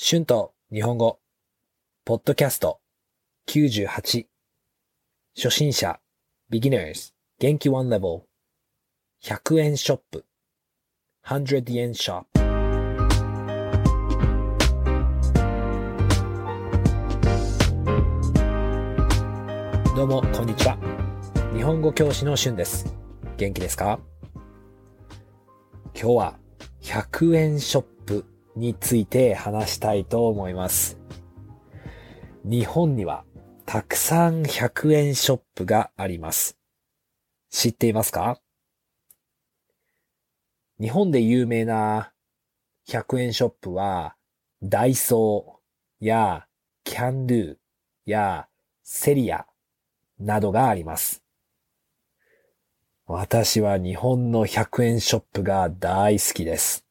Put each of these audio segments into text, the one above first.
春と日本語、ポッドキャスト。98、初心者、beginners、元気 one level、100円ショップ、100 yen shop。どうも、こんにちは。日本語教師の春です。元気ですか？今日は100円ショップについて話したいと思います。日本にはたくさん100円ショップがあります。知っていますか？日本で有名な100円ショップはダイソーやキャンドゥやセリアなどがあります。私は日本の100円ショップが大好きです。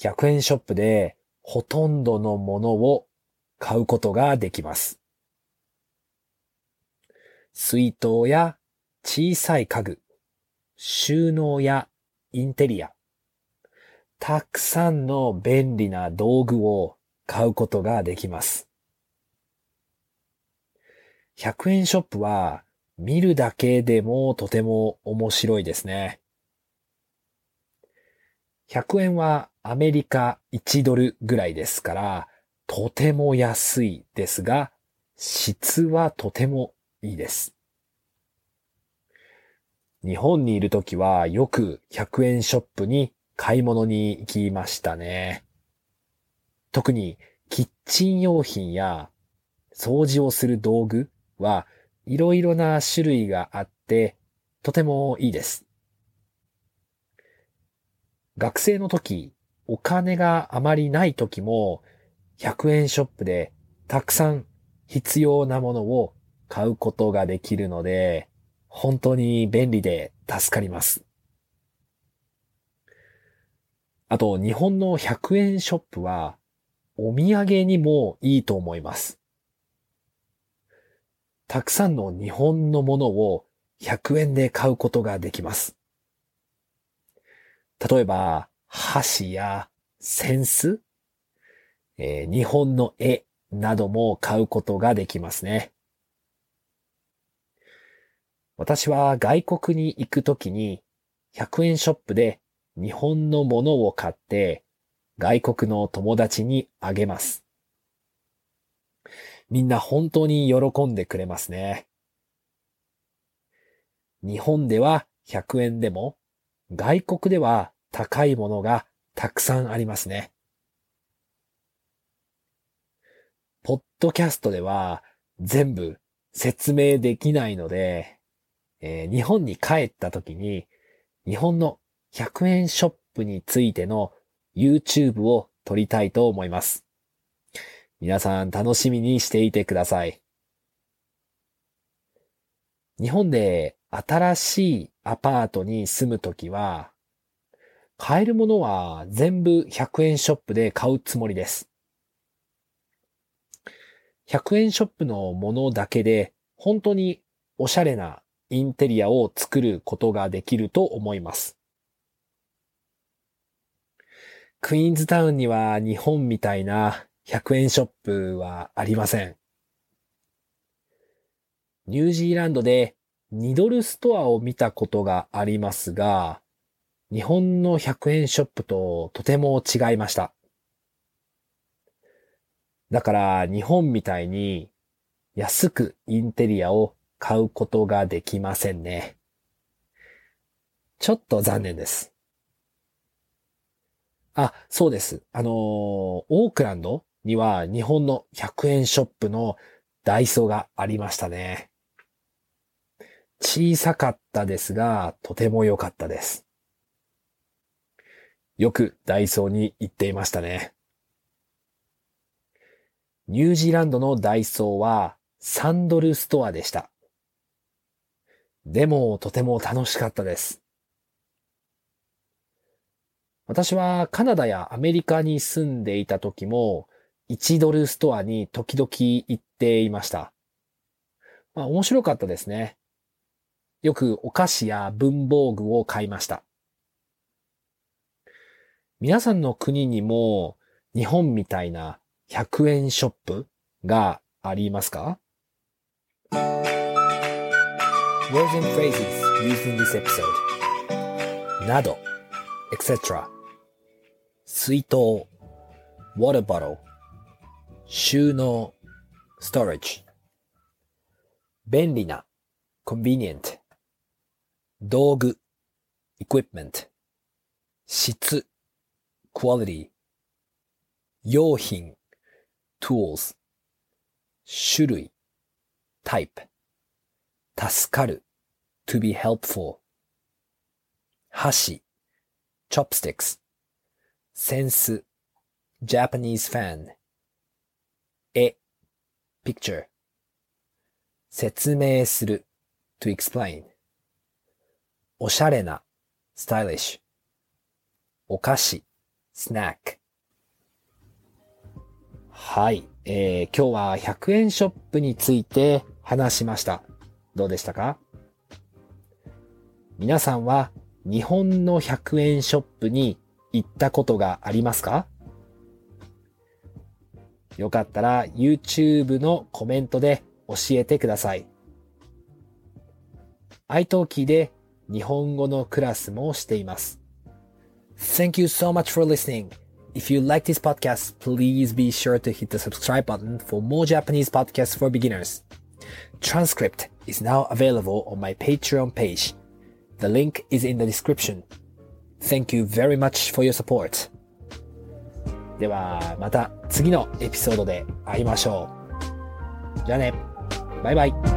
100円ショップでほとんどのものを買うことができます。水筒や小さい家具、収納やインテリア、たくさんの便利な道具を買うことができます。100円ショップは見るだけでもとても面白いですね。100円はアメリカ1ドルぐらいですから、とても安いですが、質はとてもいいです。日本にいるときはよく100円ショップに買い物に行きましたね。特にキッチン用品や掃除をする道具はいろいろな種類があってとてもいいです。学生の時、お金があまりない時も100円ショップでたくさん必要なものを買うことができるので本当に便利で助かります。あと日本の100円ショップはお土産にもいいと思います。たくさんの日本のものを100円で買うことができます。例えば、箸や扇子、えー日本の絵なども買うことができますね。私は外国に行くときに100円ショップで日本のものを買って外国の友達にあげます。みんな本当に喜んでくれますね。日本では100円でも外国では高いものがたくさんありますね。ポッドキャストでは全部説明できないので、えー日本に帰った時に日本の100円ショップについての YouTube を撮りたいと思います。皆さん楽しみにしていてください。日本で新しいアパートに住むときは、買えるものは全部100円ショップで買うつもりです。100円ショップのものだけで本当におしゃれなインテリアを作ることができると思います。クイーンズタウンには日本みたいな100円ショップはありません。ニュージーランドで2ドルストアを見たことがありますが、日本の100円ショップととても違いました。だから日本みたいに安くインテリアを買うことができませんね。ちょっと残念です。あ、そうです。あのーオークランドには日本の100円ショップのダイソーがありましたね。小さかったですが、とても良かったです。よくダイソーに行っていましたね。ニュージーランドのダイソーは3ドルストアでした。でもとても楽しかったです。私はカナダやアメリカに住んでいた時も1ドルストアに時々行っていました。まあ面白かったですね。よくお菓子や文房具を買いました。皆さんの国にも日本みたいな100円ショップがありますか Words and phrases used in this episode など etc 水筒 water bottle 収納 storage 便利な convenient 道具 equipment 質 quality 用品 tools 種類 type 助かる to be helpful 箸 chopsticks センス Japanese fan 絵 picture 説明する to explain おしゃれな stylish お菓子 snack はい、えー、今日は100円ショップについて話しました。どうでしたか？皆さんは日本の100円ショップに行ったことがありますか？よかったら YouTube のコメントで教えてください。i t a l k で日本語のクラスもしています。Thank you so much for listening. If you like this podcast, please be sure to hit the subscribe button for more Japanese podcasts for beginners. Transcript is now available on my Patreon page. The link is in the description. Thank you very much for your support. では、また次のエピソードで会いましょう。じゃあね。バイバイ。